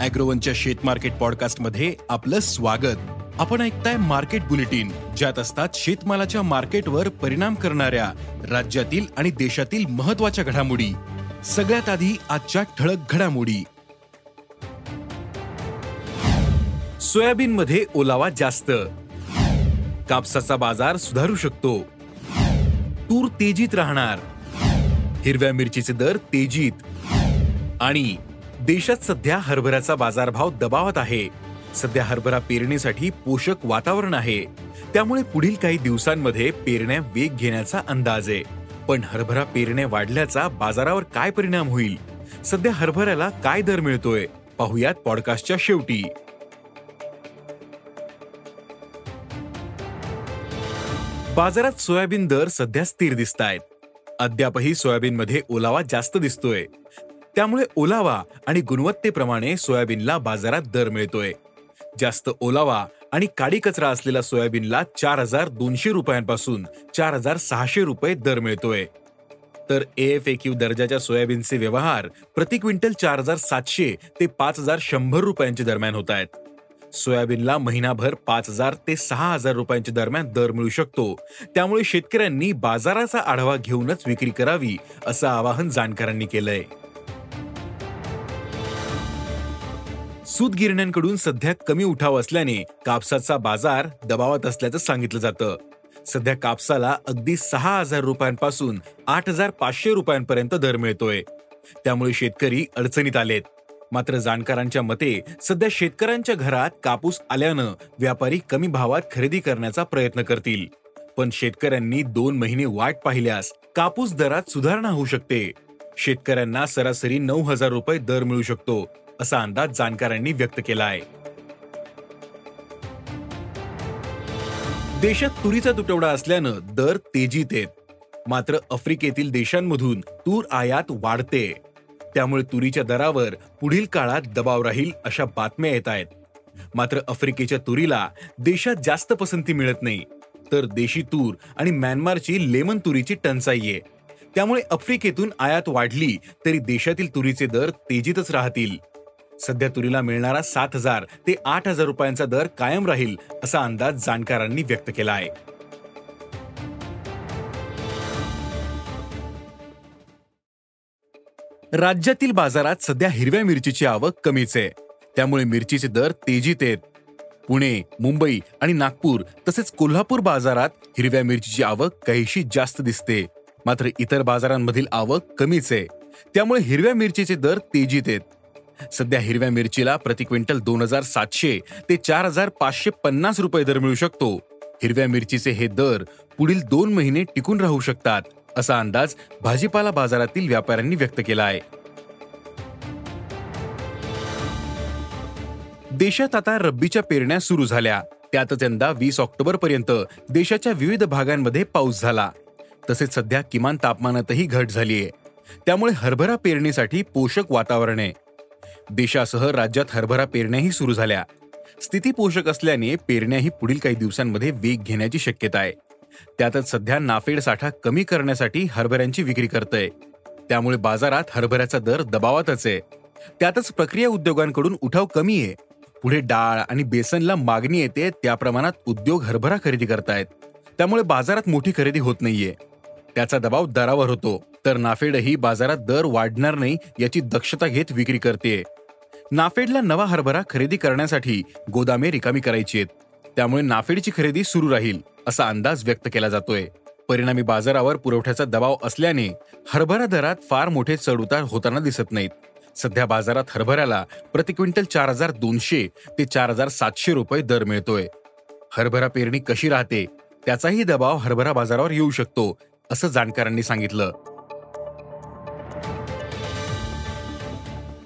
अॅग्रोवनच्या शेत मार्केट पॉडकास्टमध्ये आपलं स्वागत. आपण ऐकताय मार्केट बुलेटिन ज्यात असतात शेतमालाच्या मार्केटवर परिणाम करणाऱ्या राज्यातील आणि देशातील महत्त्वाच्या घडामोडी. सगळ्यात आधी आजच्या ठळक घडामोडी. सोयाबीन मध्ये ओलावा जास्त. कापसाचा बाजार सुधारू शकतो. तूर तेजीत राहणार. हिरव्या मिरचीचे दर तेजीत. आणि देशात सध्या हरभऱ्याचा बाजारभाव दबावात आहे. सध्या हरभरा पेरणीसाठी पोषक वातावरण आहे. त्यामुळे पुढील काही दिवसांमध्ये पेरण्या वेग घेण्याचा अंदाज आहे. पण हरभरा पेरण्या वाढल्याचा बाजारावर काय परिणाम होईल? सध्या हरभऱ्याला काय दर मिळतोय? पाहुयात पॉडकास्टच्या शेवटी. बाजारात सोयाबीन दर सध्या स्थिर दिसत आहेत अद्यापही सोयाबीनमध्ये ओलावा जास्त दिसतोय. त्यामुळे ओलावा आणि गुणवत्तेप्रमाणे सोयाबीनला बाजारात दर मिळतोय. जास्त ओलावा आणि काडी कचरा असलेला सोयाबीनला चार हजार दोनशे रुपयांपासून चार हजार सहाशे रुपये दर मिळतोय. तर एफ क्यू दर्जाच्या सोयाबीनचे व्यवहार प्रति क्विंटल चार हजार सातशे ते पाच हजार शंभर रुपयांच्या दरम्यान होत आहेत. सोयाबीनला महिनाभर पाच हजार ते सहा हजार रुपयांच्या दरम्यान दर मिळू शकतो. त्यामुळे शेतकऱ्यांनी बाजाराचा आढावा घेऊनच विक्री करावी असं आवाहन जाणकारांनी केलंय. सूतगिरण्यांकडून सध्या कमी उठाव असल्याने कापसाचा बाजार दबावात असल्याचं सांगितलं जातं. सध्या कापसाला अगदी सहा हजार रुपयांपासून आठ हजार पाचशे रुपयांपर्यंत दर मिळतोय. त्यामुळे शेतकरी अडचणीत आलेत. मात्र जाणकारांच्या मते सध्या शेतकऱ्यांच्या घरात कापूस आल्यानं व्यापारी कमी भावात खरेदी करण्याचा प्रयत्न करतील. पण शेतकऱ्यांनी दोन महिने वाट पाहिल्यास कापूस दरात सुधारणा होऊ शकते. शेतकऱ्यांना सरासरी नऊ हजार रुपये दर मिळू शकतो. असा अंदाज जाणकारांनी व्यक्त केला आहे. देशात तुरीचा तुटवडा असल्यानं दर तेजीत आहेत मात्र आफ्रिकेतील देशांमधून तूर आयात वाढते. त्यामुळे तुरीच्या दरावर पुढील काळात दबाव राहील अशा बातम्या येत आहेत. मात्र आफ्रिकेच्या तुरीला देशात जास्त पसंती मिळत नाही. तर देशी तूर आणि म्यानमारची लेमन तुरीची टंचाई आहे. त्यामुळे आफ्रिकेतून आयात वाढली तरी देशातील तुरीचे दर तेजीतच राहतील. सध्या तुरीला मिळणारा सात हजार ते आठ हजार रुपयांचा दर कायम राहील असा अंदाज जाणकारांनी व्यक्त केला आहे. राज्यातील बाजारात सध्या हिरव्या मिरचीची आवक कमीच आहे. त्यामुळे मिरचीचे दर तेजीत आहेत. पुणे मुंबई आणि नागपूर तसेच कोल्हापूर बाजारात हिरव्या मिरचीची आवक काहीशी जास्त दिसते. मात्र इतर बाजारांमधील आवक कमीच आहे. त्यामुळे हिरव्या मिरचीचे दर तेजीत आहेत. सध्या हिरव्या मिरचीला प्रति क्विंटल दोन हजार सातशे ते चार हजार पाचशे पन्नास रुपये दर मिळू शकतो. हिरव्या मिरचीचे हे दर पुढील दोन महिने टिकून राहू शकतात असा अंदाज भाजीपाला बाजारातील व्यापाऱ्यांनी व्यक्त केला आहे देशात आता रब्बीच्या पेरण्या सुरू झाल्या. त्यातच यंदा वीस ऑक्टोबर पर्यंत देशाच्या विविध भागांमध्ये पाऊस झाला. तसेच सध्या किमान तापमानातही घट झालीय. त्यामुळे हरभरा पेरणीसाठी पोषक वातावरण आहे. देशासह राज्यात हरभरा पेरण्याही सुरू झाल्या. स्थिती पोषक असल्याने पेरण्याही पुढील काही दिवसांमध्ये वेग घेण्याची शक्यता आहे. त्यातच सध्या नाफेड साठा कमी करण्यासाठी हरभऱ्यांची विक्री करतय. त्यामुळे बाजारात हरभऱ्याचा दर दबावातच आहे. त्यातच प्रक्रिया उद्योगांकडून उठाव कमी आहे. पुढे डाळ आणि बेसनला मागणी येते त्या प्रमाणात उद्योग हरभरा खरेदी करतायत. त्यामुळे बाजारात मोठी खरेदी होत नाहीये. त्याचा दबाव दरावर होतो. तर नाफेडही बाजारात दर वाढणार नाही याची दक्षता घेत विक्री करते नाफेडला नवा हरभरा खरेदी करण्यासाठी गोदामे रिकामी करायची आहेत. त्यामुळे नाफेडची खरेदी सुरू राहील असा अंदाज व्यक्त केला जातोय. परिणामी बाजारावर पुरवठ्याचा दबाव असल्याने हरभरा दरात फार मोठे चढउतार होताना दिसत नाहीत. सध्या बाजारात हरभऱ्याला प्रति क्विंटल चार हजार दोनशे ते चार हजार सातशे रुपये दर मिळतोय. हरभरा पेरणी कशी राहते? त्याचाही दबाव हरभरा बाजारावर येऊ शकतो असं जाणकारांनी सांगितलं.